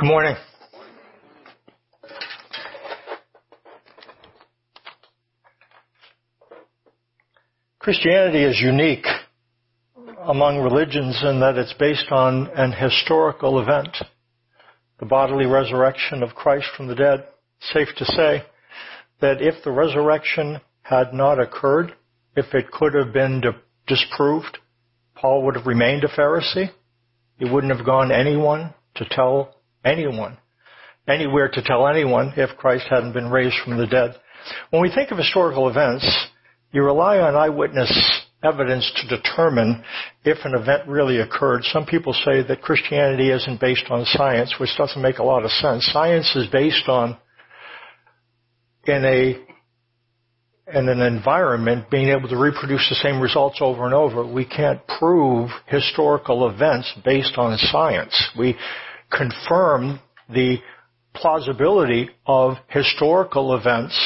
Good morning. Christianity is unique among religions in that it's based on an historical event, the bodily resurrection of Christ from the dead. Safe to say that if the resurrection had not occurred, if it could have been disproved, Paul would have remained a Pharisee. He wouldn't have gone anyone to tell anyone, anywhere to tell anyone if Christ hadn't been raised from the dead. When we think of historical events, you rely on eyewitness evidence to determine if an event really occurred. Some people say that Christianity isn't based on science, which doesn't make a lot of sense. Science is based on in a in an environment being able to reproduce the same results over and over. We can't prove historical events based on science. We confirm the plausibility of historical events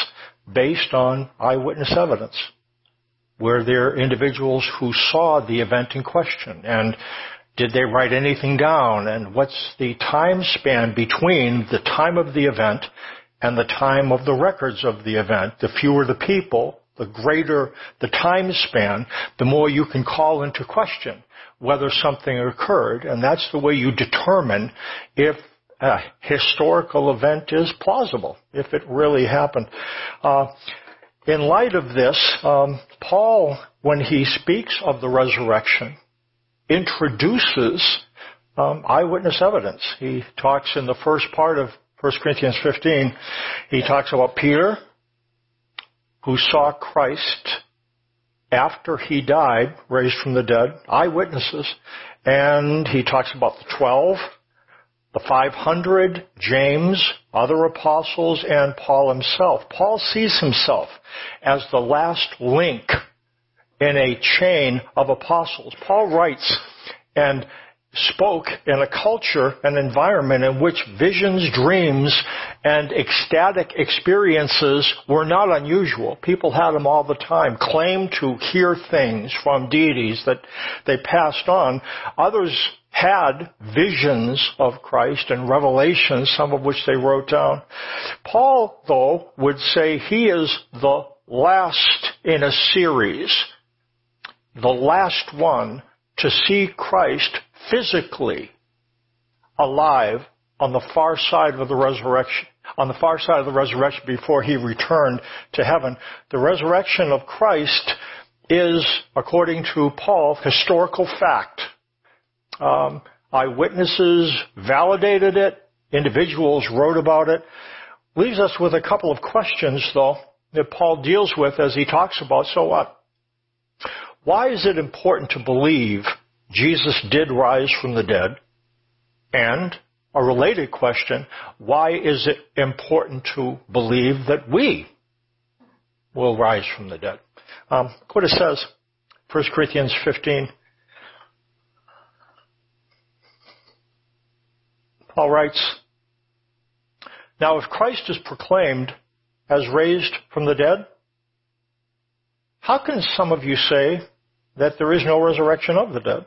based on eyewitness evidence. Were there individuals who saw the event in question? And did they write anything down? And what's the time span between the time of the event and the time of the records of the event? The fewer the people, the greater the time span, the more you can call into question whether something occurred. And that's the way you determine if a historical event is plausible, if it really happened. Uh, in light of this, um, Paul, when he speaks of the resurrection, introduces um, eyewitness evidence. He talks in the first part of 1 Corinthians 15, he talks about Peter, who saw Christ after he died, raised from the dead, eyewitnesses, and he talks about the twelve, the 500, James, other apostles, and Paul himself. Paul sees himself as the last link in a chain of apostles. Paul writes and spoke in a culture, an environment in which visions, dreams, and ecstatic experiences were not unusual. People had them all the time, claimed to hear things from deities that they passed on. Others had visions of Christ and revelations, some of which they wrote down. Paul, though, would say he is the last in a series, the last one to see Christ physically alive on the far side of the resurrection, on the far side of the resurrection before he returned to heaven. The resurrection of Christ is, according to Paul, historical fact. Um, eyewitnesses validated it. Individuals wrote about it. Leaves us with a couple of questions, though, that Paul deals with as he talks about, so what? Why is it important to believe Jesus did rise from the dead? And a related question, why is it important to believe that we will rise from the dead? Um, look what it says, 1 Corinthians 15, Paul writes, Now if Christ is proclaimed as raised from the dead, how can some of you say that there is no resurrection of the dead?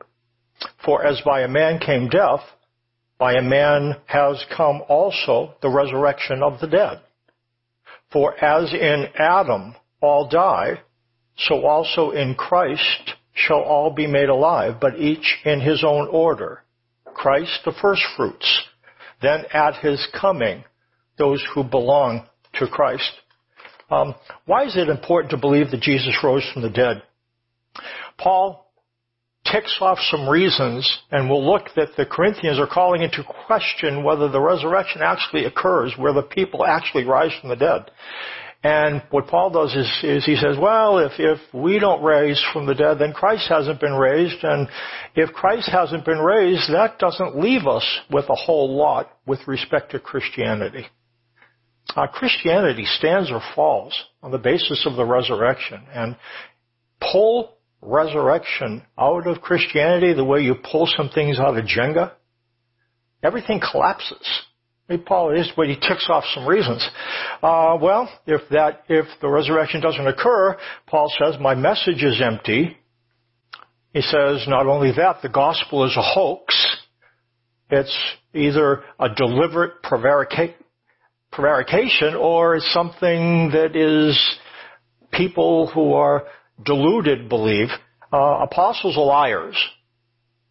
For as by a man came death, by a man has come also the resurrection of the dead. For as in Adam all die, so also in Christ shall all be made alive, but each in his own order. Christ the first fruits, then at his coming, those who belong to Christ. Um, why is it important to believe that Jesus rose from the dead? Paul ticks off some reasons, and we'll look that the Corinthians are calling into question whether the resurrection actually occurs, where the people actually rise from the dead. And what Paul does is, is he says, well, if, if we don't raise from the dead, then Christ hasn't been raised. And if Christ hasn't been raised, that doesn't leave us with a whole lot with respect to Christianity. Uh, Christianity stands or falls on the basis of the resurrection. And pull resurrection out of Christianity the way you pull some things out of Jenga, everything collapses. Paul is, but he ticks off some reasons. Uh, well, if that, if the resurrection doesn't occur, Paul says, my message is empty. He says, not only that, the gospel is a hoax. It's either a deliberate prevarication or it's something that is people who are deluded believe. Uh, apostles are liars.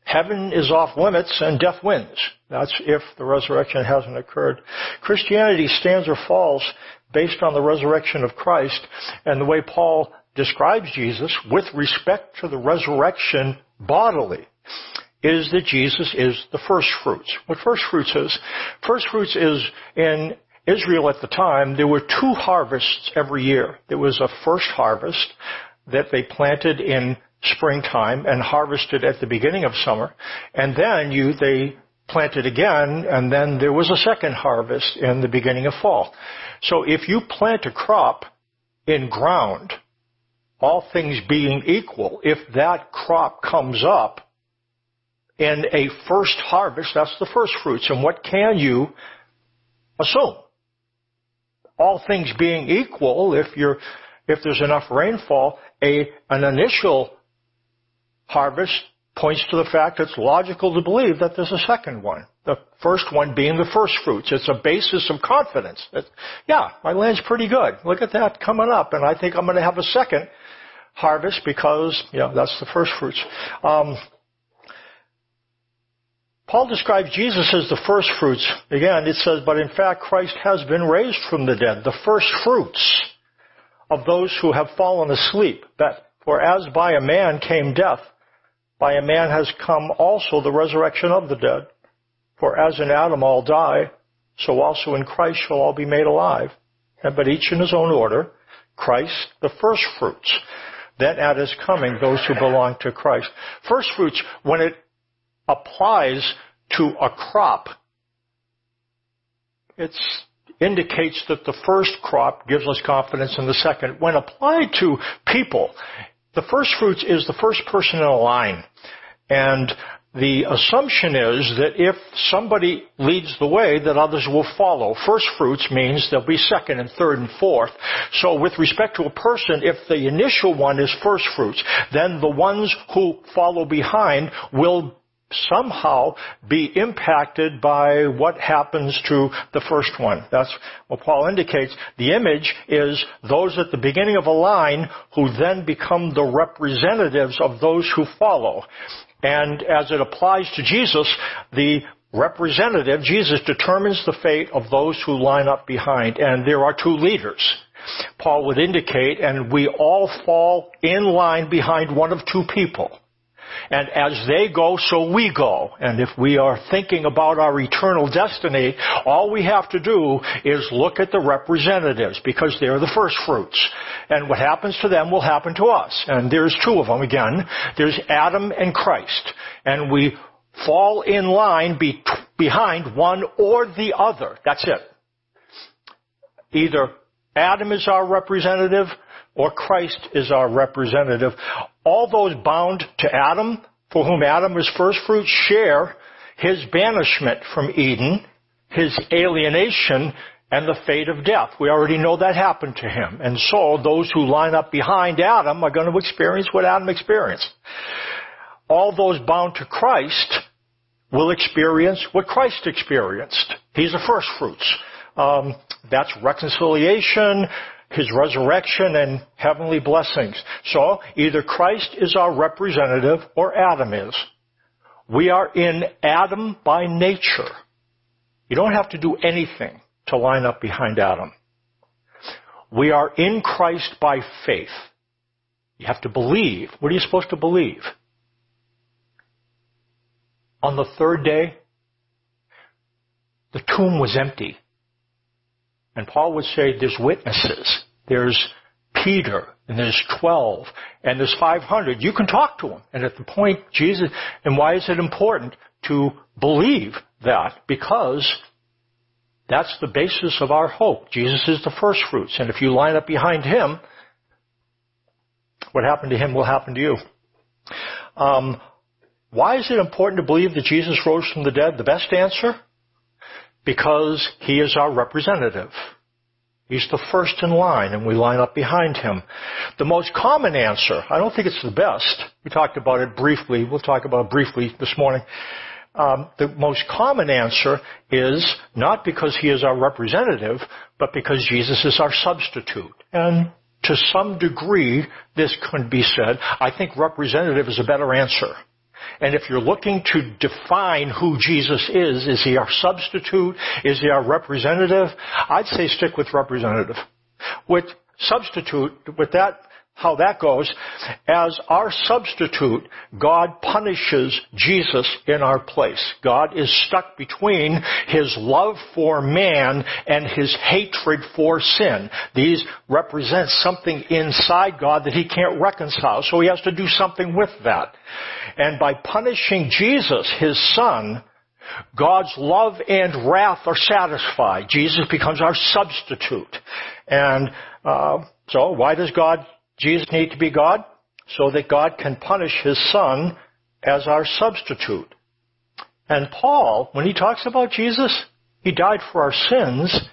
Heaven is off limits and death wins. That's if the resurrection hasn't occurred. Christianity stands or falls based on the resurrection of Christ and the way Paul describes Jesus with respect to the resurrection bodily is that Jesus is the first fruits. What first fruits is? First fruits is in Israel at the time, there were two harvests every year. There was a first harvest that they planted in springtime and harvested at the beginning of summer. And then you, they planted again and then there was a second harvest in the beginning of fall. So if you plant a crop in ground, all things being equal, if that crop comes up in a first harvest, that's the first fruits. And what can you assume? All things being equal, if you're, if there's enough rainfall, a, an initial harvest points to the fact it's logical to believe that there's a second one. The first one being the first fruits. It's a basis of confidence. That, yeah, my land's pretty good. Look at that coming up, and I think I'm going to have a second harvest because, yeah, that's the first fruits. Um, Paul describes Jesus as the first fruits. Again, it says, but in fact, Christ has been raised from the dead, the first fruits of those who have fallen asleep. That, for as by a man came death, by a man has come also the resurrection of the dead. For as in Adam all die, so also in Christ shall all be made alive. And but each in his own order, Christ the first fruits. Then at his coming, those who belong to Christ. First fruits, when it applies to a crop, it indicates that the first crop gives us confidence in the second. When applied to people, the first fruits is the first person in a line. And the assumption is that if somebody leads the way, that others will follow. First fruits means there'll be second and third and fourth. So with respect to a person, if the initial one is first fruits, then the ones who follow behind will somehow be impacted by what happens to the first one. That's what Paul indicates. The image is those at the beginning of a line who then become the representatives of those who follow. And as it applies to Jesus, the representative, Jesus determines the fate of those who line up behind. And there are two leaders. Paul would indicate, and we all fall in line behind one of two people. And as they go, so we go. And if we are thinking about our eternal destiny, all we have to do is look at the representatives because they're the first fruits. And what happens to them will happen to us. And there's two of them again. There's Adam and Christ. And we fall in line be, behind one or the other. That's it. Either Adam is our representative or Christ is our representative. All those bound to Adam, for whom Adam was first fruit, share his banishment from Eden, his alienation, and the fate of death. We already know that happened to him. And so those who line up behind Adam are going to experience what Adam experienced. All those bound to Christ will experience what Christ experienced. He's the first fruits. Um, that's reconciliation, his resurrection and heavenly blessings. So either Christ is our representative or Adam is. We are in Adam by nature. You don't have to do anything to line up behind Adam. We are in Christ by faith. You have to believe. What are you supposed to believe? On the third day, the tomb was empty. And Paul would say there's witnesses. There's Peter, and there's 12, and there's 500. You can talk to them. And at the point, Jesus, and why is it important to believe that? Because that's the basis of our hope. Jesus is the first fruits. And if you line up behind him, what happened to him will happen to you. Um, why is it important to believe that Jesus rose from the dead? The best answer? Because he is our representative. He's the first in line and we line up behind him. The most common answer, I don't think it's the best. We talked about it briefly. We'll talk about it briefly this morning. Um, the most common answer is not because he is our representative, but because Jesus is our substitute. And to some degree, this could be said. I think representative is a better answer. And if you're looking to define who Jesus is, is he our substitute? Is he our representative? I'd say stick with representative. With substitute, with that how that goes. As our substitute, God punishes Jesus in our place. God is stuck between His love for man and His hatred for sin. These represent something inside God that He can't reconcile, so He has to do something with that. And by punishing Jesus, His Son, God's love and wrath are satisfied. Jesus becomes our substitute. And uh, so why does God Jesus need to be God so that God can punish his son as our substitute. And Paul, when he talks about Jesus, he died for our sins,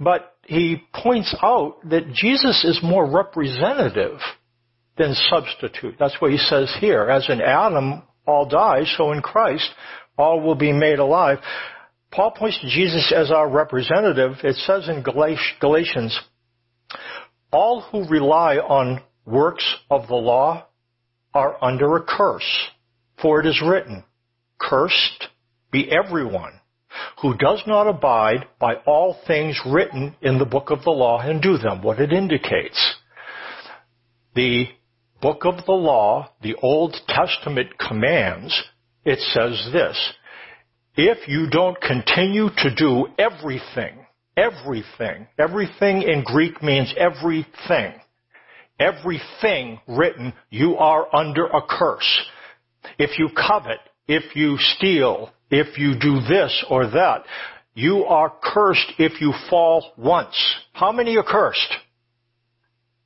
but he points out that Jesus is more representative than substitute. That's what he says here. As in Adam all die, so in Christ all will be made alive. Paul points to Jesus as our representative. It says in Galatians all who rely on works of the law are under a curse. For it is written, Cursed be everyone who does not abide by all things written in the book of the law and do them. What it indicates. The book of the law, the Old Testament commands, it says this, if you don't continue to do everything everything. Everything in Greek means everything. Everything written, you are under a curse. If you covet, if you steal, if you do this or that, you are cursed if you fall once. How many are cursed?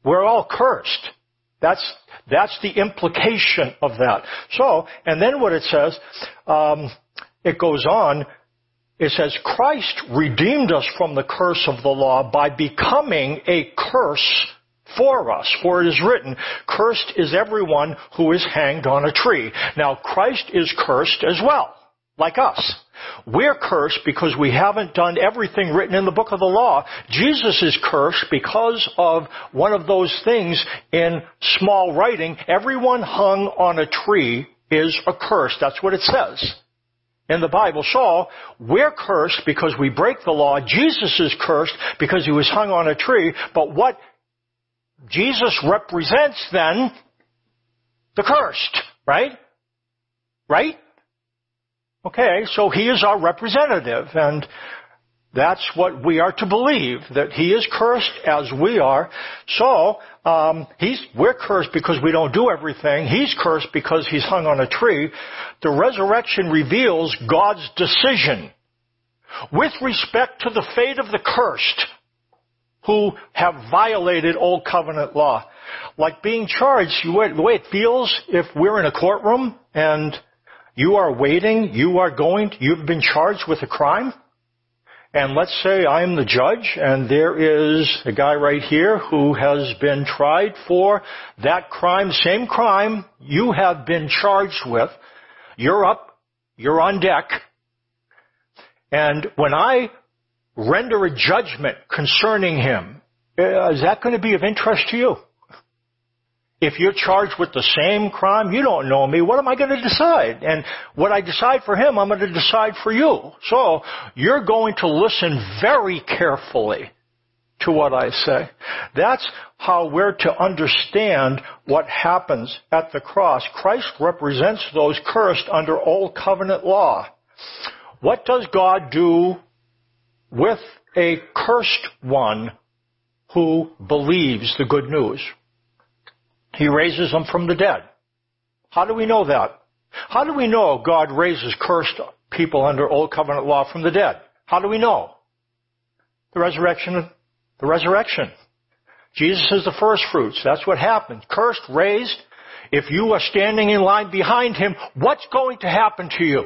We're all cursed. That's, that's the implication of that. So, and then what it says, um, it goes on, it says, Christ redeemed us from the curse of the law by becoming a curse for us. For it is written, cursed is everyone who is hanged on a tree. Now Christ is cursed as well, like us. We're cursed because we haven't done everything written in the book of the law. Jesus is cursed because of one of those things in small writing. Everyone hung on a tree is accursed. That's what it says in the Bible. So, we're cursed because we break the law. Jesus is cursed because he was hung on a tree. But what Jesus represents then, the cursed, right? Right? Okay, so he is our representative and that's what we are to believe, that he is cursed as we are. So, um, he's, we're cursed because we don't do everything. He's cursed because he's hung on a tree. The resurrection reveals God's decision with respect to the fate of the cursed who have violated old covenant law. Like being charged, the way it feels if we're in a courtroom and you are waiting, you are going, you've been charged with a crime, and let's say I'm the judge and there is a guy right here who has been tried for that crime, same crime you have been charged with. You're up, you're on deck. And when I render a judgment concerning him, uh, is that going to be of interest to you? If you're charged with the same crime, you don't know me. What am I going to decide? And what I decide for him, I'm going to decide for you. So you're going to listen very carefully to what I say. That's how we're to understand what happens at the cross. Christ represents those cursed under old covenant law. What does God do with a cursed one who believes the good news? He raises them from the dead. How do we know that? How do we know God raises cursed people under old covenant law from the dead? How do we know? The resurrection, the resurrection. Jesus is the first fruits. That's what happened. Cursed, raised. If you are standing in line behind him, what's going to happen to you?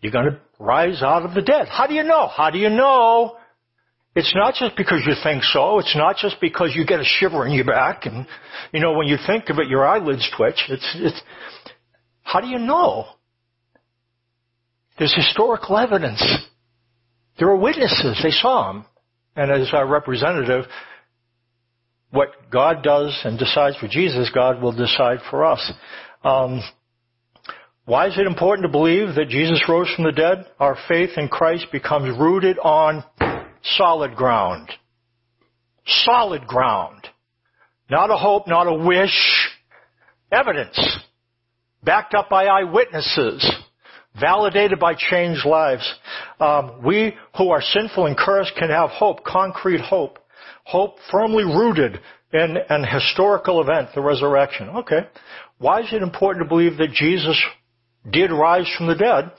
You're going to rise out of the dead. How do you know? How do you know? It's not just because you think so. It's not just because you get a shiver in your back and, you know, when you think of it, your eyelids twitch. It's, it's, how do you know? There's historical evidence. There are witnesses. They saw him. And as our representative, what God does and decides for Jesus, God will decide for us. Um, why is it important to believe that Jesus rose from the dead? Our faith in Christ becomes rooted on solid ground. Solid ground. Not a hope, not a wish. Evidence. Backed up by eyewitnesses. Validated by changed lives. Um, we who are sinful and cursed can have hope, concrete hope. Hope firmly rooted in an historical event, the resurrection. Okay. Why is it important to believe that Jesus did rise from the dead?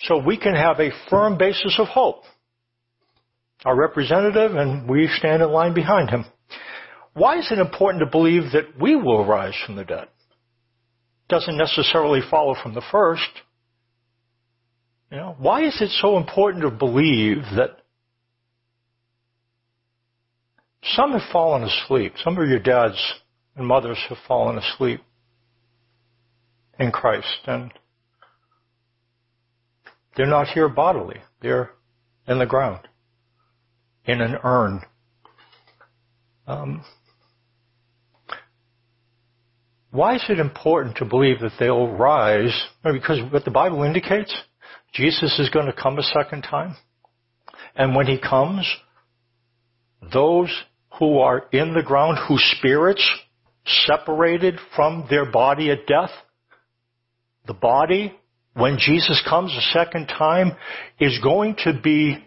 So we can have a firm basis of hope our representative, and we stand in line behind him. Why is it important to believe that we will rise from the dead? Doesn't necessarily follow from the first. You know, why is it so important to believe that some have fallen asleep? Some of your dads and mothers have fallen asleep in Christ, and they're not here bodily. They're in the ground in an urn. Um, why is it important to believe that they'll rise? Because what the Bible indicates, Jesus is going to come a second time. And when he comes, those who are in the ground, whose spirits separated from their body at death, the body, when Jesus comes a second time, is going to be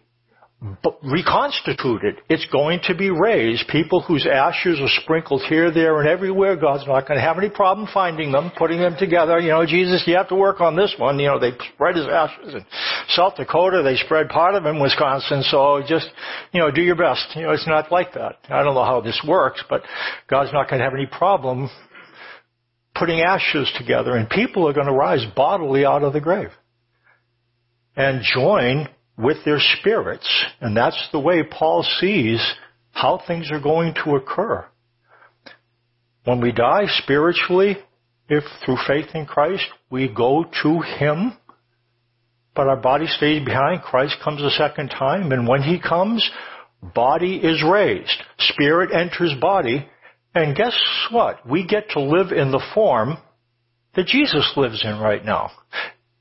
reconstituted. It's going to be raised. People whose ashes are sprinkled here, there, and everywhere. God's not going to have any problem finding them, putting them together. You know, Jesus, you have to work on this one. You know, they spread his ashes in South Dakota. They spread part of them in Wisconsin. So just, you know, do your best. You know, it's not like that. I don't know how this works, but God's not going to have any problem putting ashes together, and people are going to rise bodily out of the grave and join with their spirits. And that's the way Paul sees how things are going to occur. When we die spiritually, if through faith in Christ, we go to Him, but our body stays behind, Christ comes a second time, and when He comes, body is raised. Spirit enters body, and guess what? We get to live in the form that Jesus lives in right now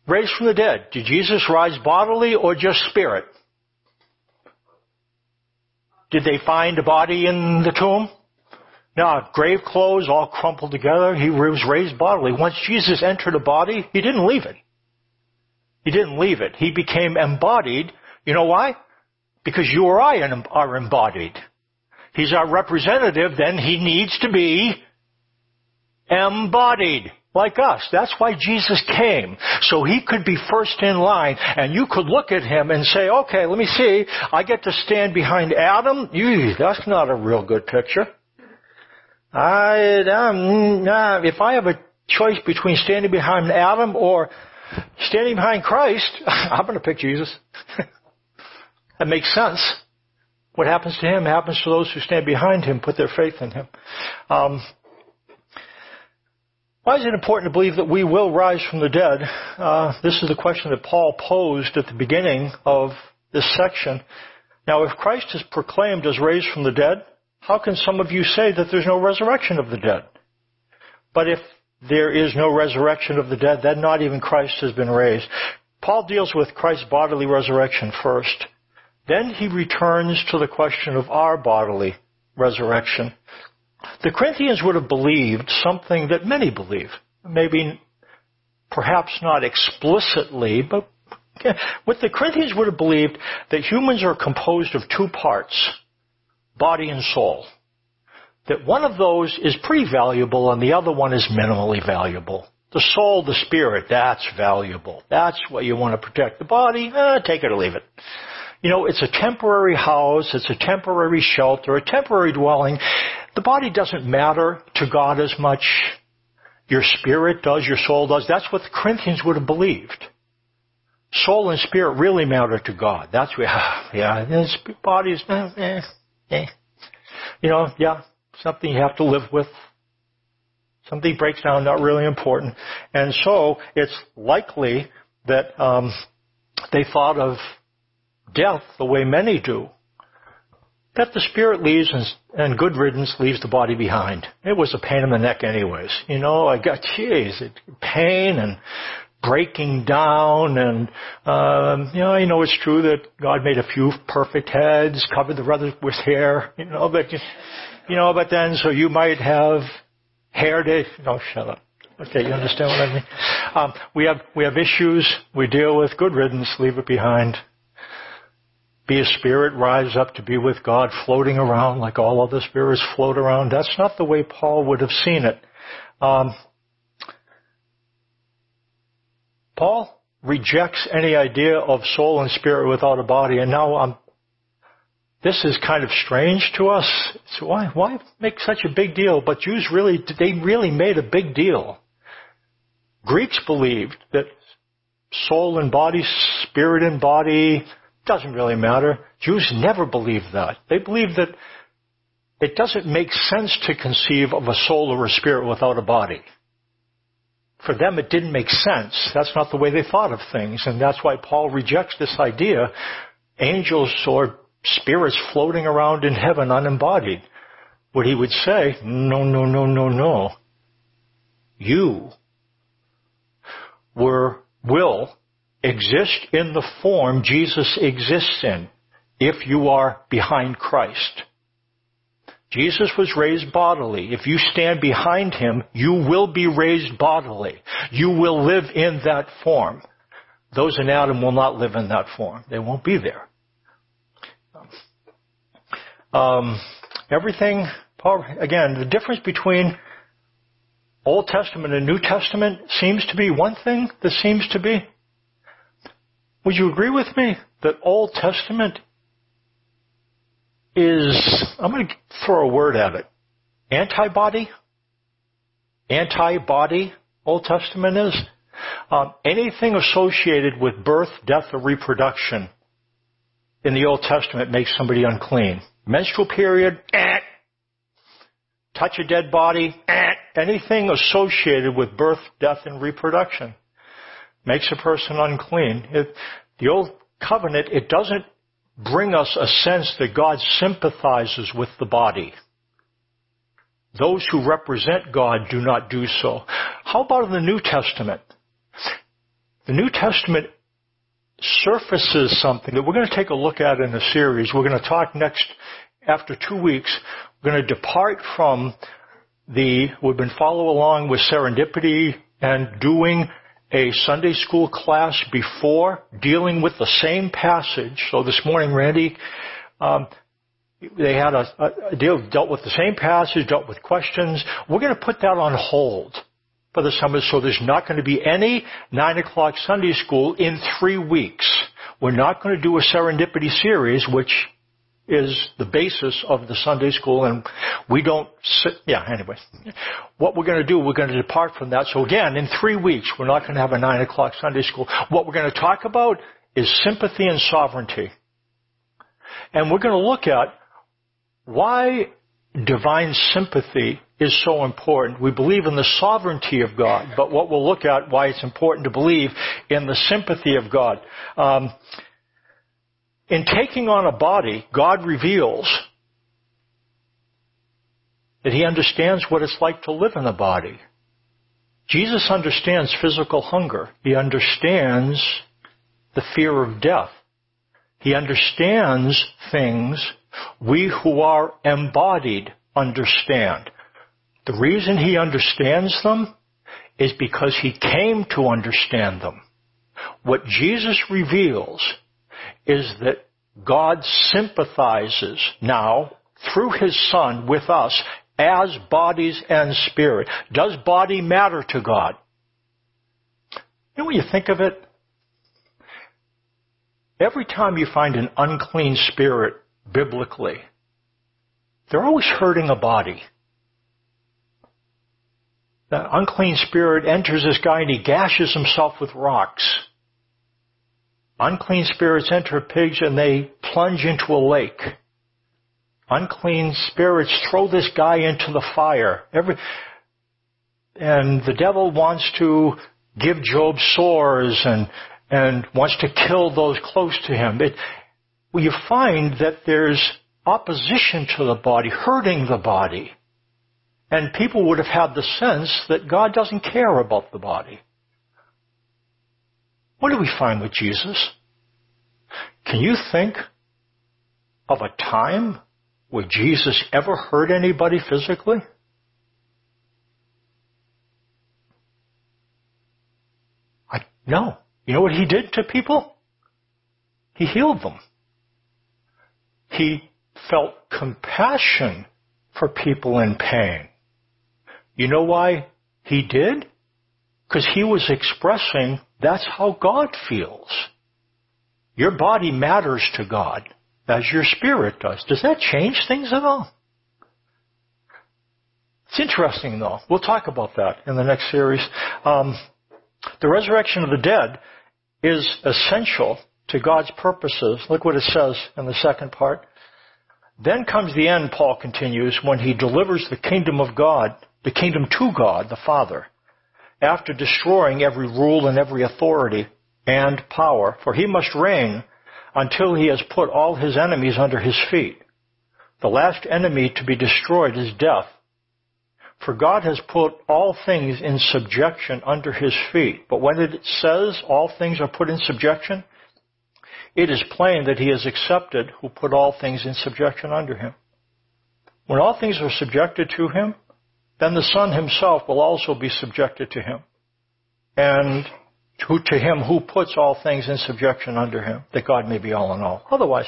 raised from the dead. Did Jesus rise bodily or just spirit? Did they find a body in the tomb? No, grave clothes all crumpled together. He was raised bodily. Once Jesus entered a body, he didn't leave it. He didn't leave it. He became embodied. You know why? Because you or I are embodied. He's our representative, then he needs to be embodied like us. That's why Jesus came. So he could be first in line and you could look at him and say, okay, let me see. I get to stand behind Adam. That's not a real good picture. I, um, nah, if I have a choice between standing behind Adam or standing behind Christ, I'm going to pick Jesus. that makes sense. What happens to him happens to those who stand behind him, put their faith in him. Um, why is it important to believe that we will rise from the dead? Uh, this is the question that Paul posed at the beginning of this section. Now, if Christ is proclaimed as raised from the dead, how can some of you say that there's no resurrection of the dead? But if there is no resurrection of the dead, then not even Christ has been raised. Paul deals with Christ's bodily resurrection first. Then he returns to the question of our bodily resurrection. The Corinthians would have believed something that many believe. Maybe perhaps not explicitly, but what the Corinthians would have believed that humans are composed of two parts, body and soul. That one of those is pretty valuable and the other one is minimally valuable. The soul, the spirit, that's valuable. That's what you want to protect. The body, eh, take it or leave it. You know, it's a temporary house, it's a temporary shelter, a temporary dwelling. The body doesn't matter to God as much. Your spirit does, your soul does. That's what the Corinthians would have believed. Soul and spirit really matter to God. That's where, yeah, his body's, eh, eh, eh. You know, yeah, something you have to live with. Something breaks down, not really important. And so, it's likely that, um, they thought of death the way many do. That the spirit leaves and, and good riddance leaves the body behind. It was a pain in the neck anyways. You know, I got, geez, it, pain and breaking down and, um, you know, I know it's true that God made a few perfect heads, covered the others with hair, you know, but, you know, but then, so you might have hair to, no, shut up. Okay, you understand what I mean? Um, we have, we have issues we deal with, good riddance, leave it behind be a spirit, rise up to be with God, floating around like all other spirits float around. That's not the way Paul would have seen it. Um, Paul rejects any idea of soul and spirit without a body, and now I'm, this is kind of strange to us. So why, why make such a big deal? But Jews really, they really made a big deal. Greeks believed that soul and body, spirit and body, doesn't really matter. Jews never believed that. They believed that it doesn't make sense to conceive of a soul or a spirit without a body. For them, it didn't make sense. That's not the way they thought of things, and that's why Paul rejects this idea. Angels or spirits floating around in heaven unembodied. What he would say, no, no, no, no, no. You were, will exist in the form Jesus exists in if you are behind Christ. Jesus was raised bodily. If you stand behind him, you will be raised bodily. You will live in that form. Those in Adam will not live in that form. They won't be there. Um, everything, again, the difference between Old Testament and New Testament seems to be one thing that seems to be would you agree with me that Old Testament is, I'm going to throw a word at it, antibody? Antibody, Old Testament is? Um, anything associated with birth, death, or reproduction in the Old Testament makes somebody unclean. Menstrual period, eh. touch a dead body, eh. anything associated with birth, death, and reproduction makes a person unclean. The old covenant, it doesn't bring us a sense that God sympathizes with the body. Those who represent God do not do so. How about in the New Testament? The New Testament surfaces something that we're going to take a look at in the series. We're going to talk next, after two weeks, we're going to depart from the, we've been follow along with serendipity and doing a Sunday school class before dealing with the same passage. So this morning, Randy, um, they had a, a, deal dealt with the same passage, dealt with questions. We're going to put that on hold for the summer, so there's not going to be any nine o'clock Sunday school in three weeks. We're not going to do a serendipity series, which is the basis of the Sunday school and we don't sit, yeah, anyway. What we're going to do, we're going to depart from that. So again, in three weeks, we're not going to have a nine o'clock Sunday school. What we're going to talk about is sympathy and sovereignty. And we're going to look at why divine sympathy is so important. We believe in the sovereignty of God, but what we'll look at, why it's important to believe in the sympathy of God. Um, in taking on a body, God reveals that he understands what it's like to live in a body. Jesus understands physical hunger. He understands the fear of death. He understands things we who are embodied understand. The reason he understands them is because he came to understand them. What Jesus reveals is that God sympathizes now through his son with us as bodies and spirit. Does body matter to God? You know, when you think of it, every time you find an unclean spirit biblically, they're always hurting a body. That unclean spirit enters this guy and he gashes himself with rocks. Unclean spirits enter pigs and they plunge into a lake. Unclean spirits throw this guy into the fire. Every, and the devil wants to give Job sores and, and wants to kill those close to him. It, you find that there's opposition to the body, hurting the body. And people would have had the sense that God doesn't care about the body. What do we find with Jesus? Can you think of a time where Jesus ever hurt anybody physically? I, no. You know what he did to people? He healed them. He felt compassion for people in pain. You know why he did? Because he was expressing that's how God feels. Your body matters to God as your spirit does. Does that change things at all? It's interesting though. We'll talk about that in the next series. Um, the resurrection of the dead is essential to God's purposes. Look what it says in the second part. Then comes the end, Paul continues, when he delivers the kingdom of God the kingdom to God the Father after destroying every rule and every authority and power, for he must reign until he has put all his enemies under his feet. The last enemy to be destroyed is death. For God has put all things in subjection under his feet. But when it says all things are put in subjection, it is plain that he has accepted who put all things in subjection under him. When all things are subjected to him, then the Son himself will also be subjected to him. And to, him who puts all things in subjection under him, that God may be all in all. Otherwise,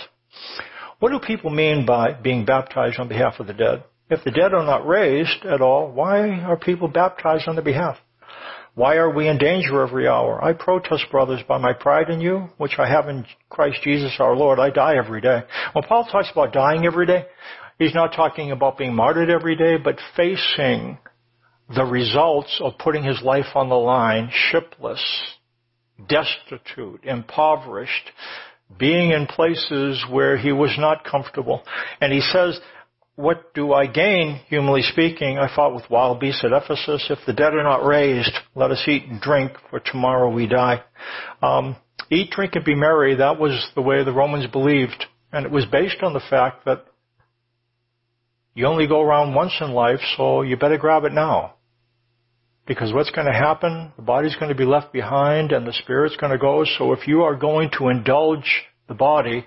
what do people mean by being baptized on behalf of the dead? If the dead are not raised at all, why are people baptized on their behalf? Why are we in danger every hour? I protest, brothers, by my pride in you, which I have in Christ Jesus our Lord. I die every day. When Paul talks about dying every day, He's not talking about being martyred every day, but facing the results of putting his life on the line, shipless, destitute, impoverished, being in places where he was not comfortable. And he says, what do I gain, humanly speaking? I fought with wild beasts at Ephesus. If the dead are not raised, let us eat and drink, for tomorrow we die. Um, eat, drink, and be merry. That was the way the Romans believed. And it was based on the fact that you only go around once in life, so you better grab it now. Because what's going to happen? The body's going to be left behind and the spirit's going to go. So if you are going to indulge the body,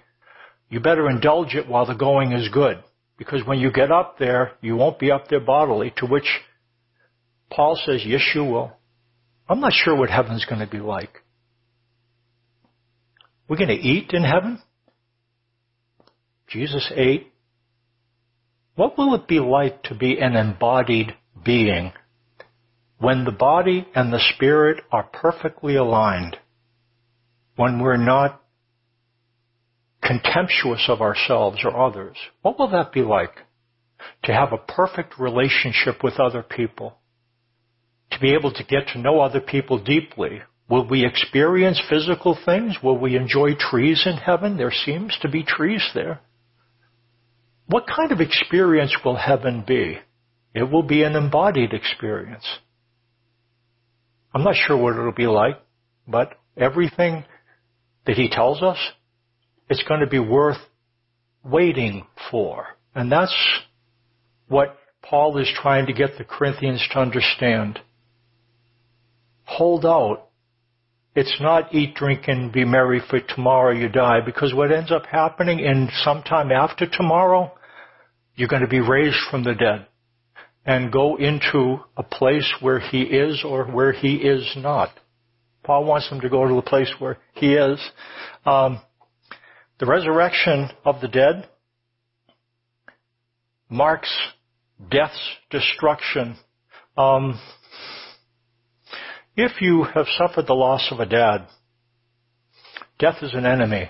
you better indulge it while the going is good. Because when you get up there, you won't be up there bodily, to which Paul says, yes, you will. I'm not sure what heaven's going to be like. We're going to eat in heaven? Jesus ate what will it be like to be an embodied being when the body and the spirit are perfectly aligned? When we're not contemptuous of ourselves or others? What will that be like? To have a perfect relationship with other people? To be able to get to know other people deeply? Will we experience physical things? Will we enjoy trees in heaven? There seems to be trees there. What kind of experience will heaven be? It will be an embodied experience. I'm not sure what it'll be like, but everything that he tells us, it's going to be worth waiting for. And that's what Paul is trying to get the Corinthians to understand. Hold out. It's not eat, drink, and be merry for tomorrow you die, because what ends up happening in sometime after tomorrow, you're going to be raised from the dead and go into a place where he is or where he is not. Paul wants them to go to the place where he is. Um, the resurrection of the dead marks death's destruction. Um, if you have suffered the loss of a dad, death is an enemy.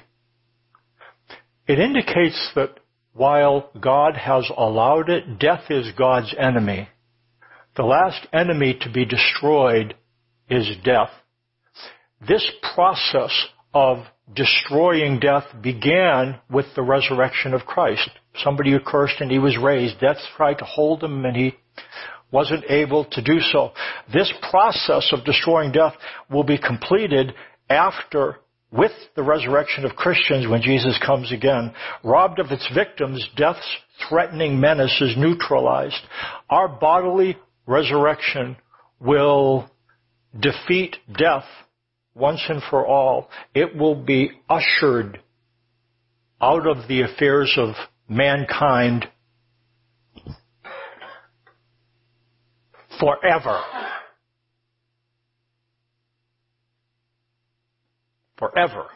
It indicates that while God has allowed it, death is God's enemy. The last enemy to be destroyed is death. This process of destroying death began with the resurrection of Christ. Somebody who cursed and he was raised. Death tried to hold him and he wasn't able to do so. This process of destroying death will be completed after with the resurrection of Christians when Jesus comes again. Robbed of its victims, death's threatening menace is neutralized. Our bodily resurrection will defeat death once and for all. It will be ushered out of the affairs of mankind forever. forever.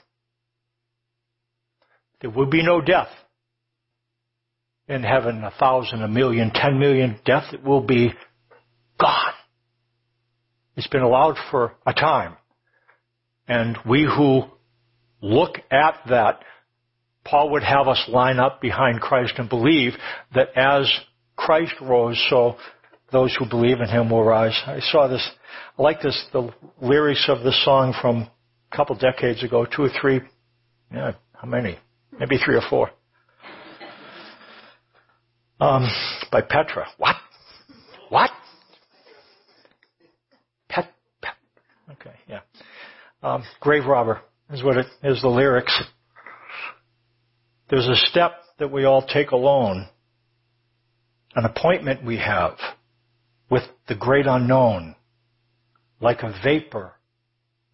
There will be no death in heaven, a thousand, a million, ten million. Death it will be gone. It's been allowed for a time. And we who look at that, Paul would have us line up behind Christ and believe that as Christ rose, so those who believe in him will rise. I saw this, I like this, the lyrics of the song from a couple decades ago, two or three, yeah, how many? Maybe three or four. Um, by Petra. What? What? Pet, pet. Okay, yeah. Um, grave robber is what it is. The lyrics. There's a step that we all take alone, an appointment we have with the great unknown, like a vapor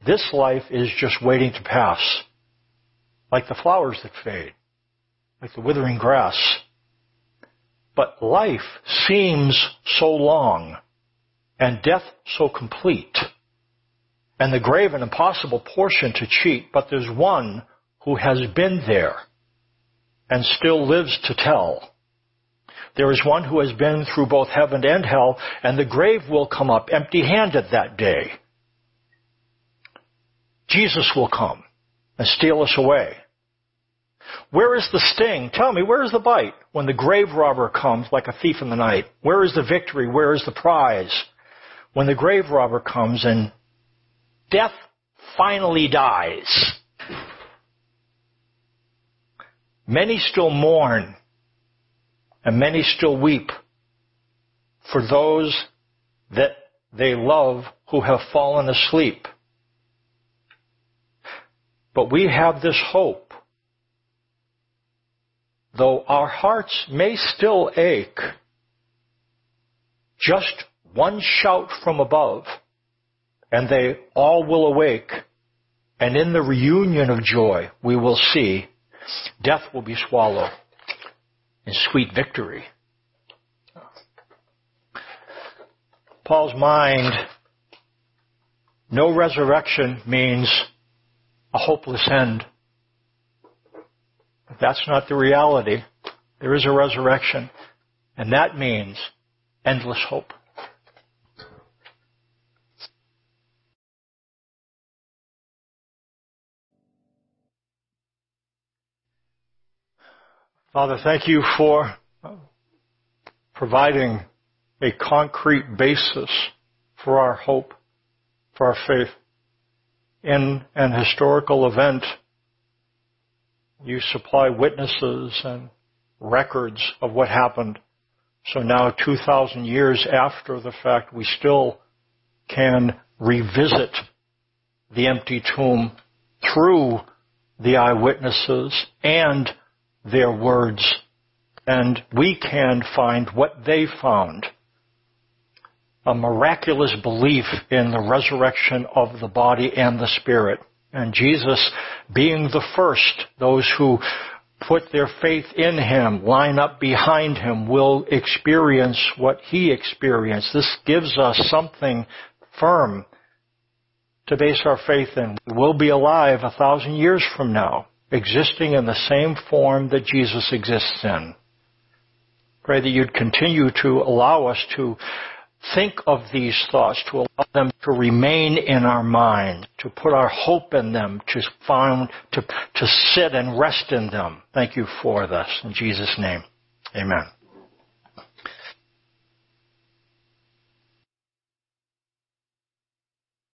this life is just waiting to pass. Like the flowers that fade. Like the withering grass. But life seems so long and death so complete and the grave an impossible portion to cheat, but there's one who has been there and still lives to tell. There is one who has been through both heaven and hell, and the grave will come up empty handed that day. Jesus will come and steal us away. Where is the sting? Tell me, where is the bite when the grave robber comes like a thief in the night? Where is the victory? Where is the prize? When the grave robber comes and death finally dies. Many still mourn and many still weep for those that they love who have fallen asleep. But we have this hope. Though our hearts may still ache, just one shout from above, and they all will awake, and in the reunion of joy we will see death will be swallowed in sweet victory. Paul's mind, no resurrection means a hopeless end. But that's not the reality. There is a resurrection, and that means endless hope. Father, thank you for providing a concrete basis for our hope, for our faith in an historical event, you supply witnesses and records of what happened. So now 2,000 years after the fact, we still can revisit the empty tomb through the eyewitnesses and their words and we can find what they found. A miraculous belief in the resurrection of the body and the spirit. And Jesus being the first, those who put their faith in Him, line up behind Him, will experience what He experienced. This gives us something firm to base our faith in. We'll be alive a thousand years from now, existing in the same form that Jesus exists in. Pray that you'd continue to allow us to think of these thoughts, to allow them to remain in our mind, to put our hope in them, to find, to, to sit and rest in them. Thank you for this. In Jesus' name, amen.